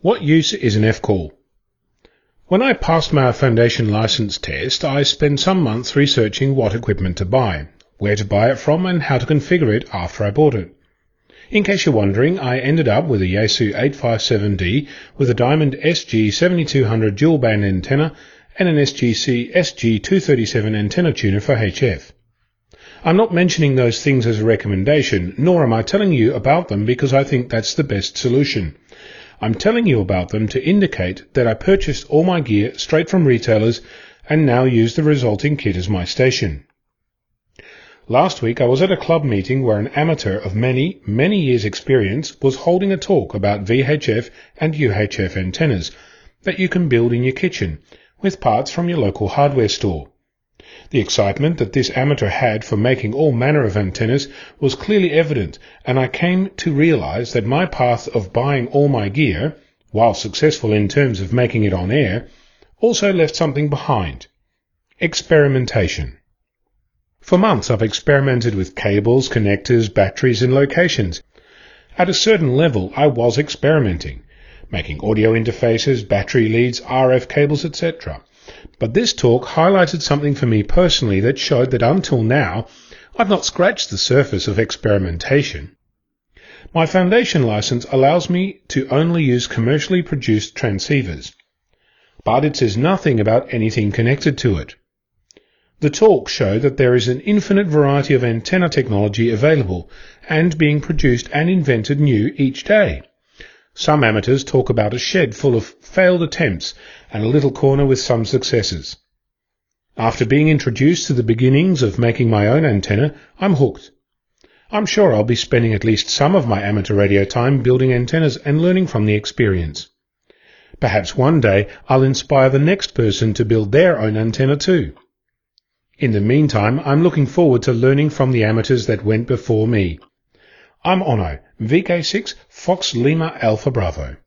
What use is an F-call? When I passed my foundation license test, I spent some months researching what equipment to buy, where to buy it from, and how to configure it after I bought it. In case you're wondering, I ended up with a Yaesu 857D with a Diamond SG7200 dual band antenna and an SGC SG237 antenna tuner for HF. I'm not mentioning those things as a recommendation, nor am I telling you about them because I think that's the best solution. I'm telling you about them to indicate that I purchased all my gear straight from retailers and now use the resulting kit as my station. Last week I was at a club meeting where an amateur of many, many years experience was holding a talk about VHF and UHF antennas that you can build in your kitchen with parts from your local hardware store. The excitement that this amateur had for making all manner of antennas was clearly evident, and I came to realize that my path of buying all my gear, while successful in terms of making it on air, also left something behind. Experimentation. For months I've experimented with cables, connectors, batteries, and locations. At a certain level, I was experimenting, making audio interfaces, battery leads, RF cables, etc. But this talk highlighted something for me personally that showed that until now, I've not scratched the surface of experimentation. My foundation license allows me to only use commercially produced transceivers, but it says nothing about anything connected to it. The talk showed that there is an infinite variety of antenna technology available and being produced and invented new each day. Some amateurs talk about a shed full of failed attempts and a little corner with some successes. After being introduced to the beginnings of making my own antenna, I'm hooked. I'm sure I'll be spending at least some of my amateur radio time building antennas and learning from the experience. Perhaps one day I'll inspire the next person to build their own antenna too. In the meantime, I'm looking forward to learning from the amateurs that went before me. I'm Onno, VK6 Fox Lima Alpha Bravo.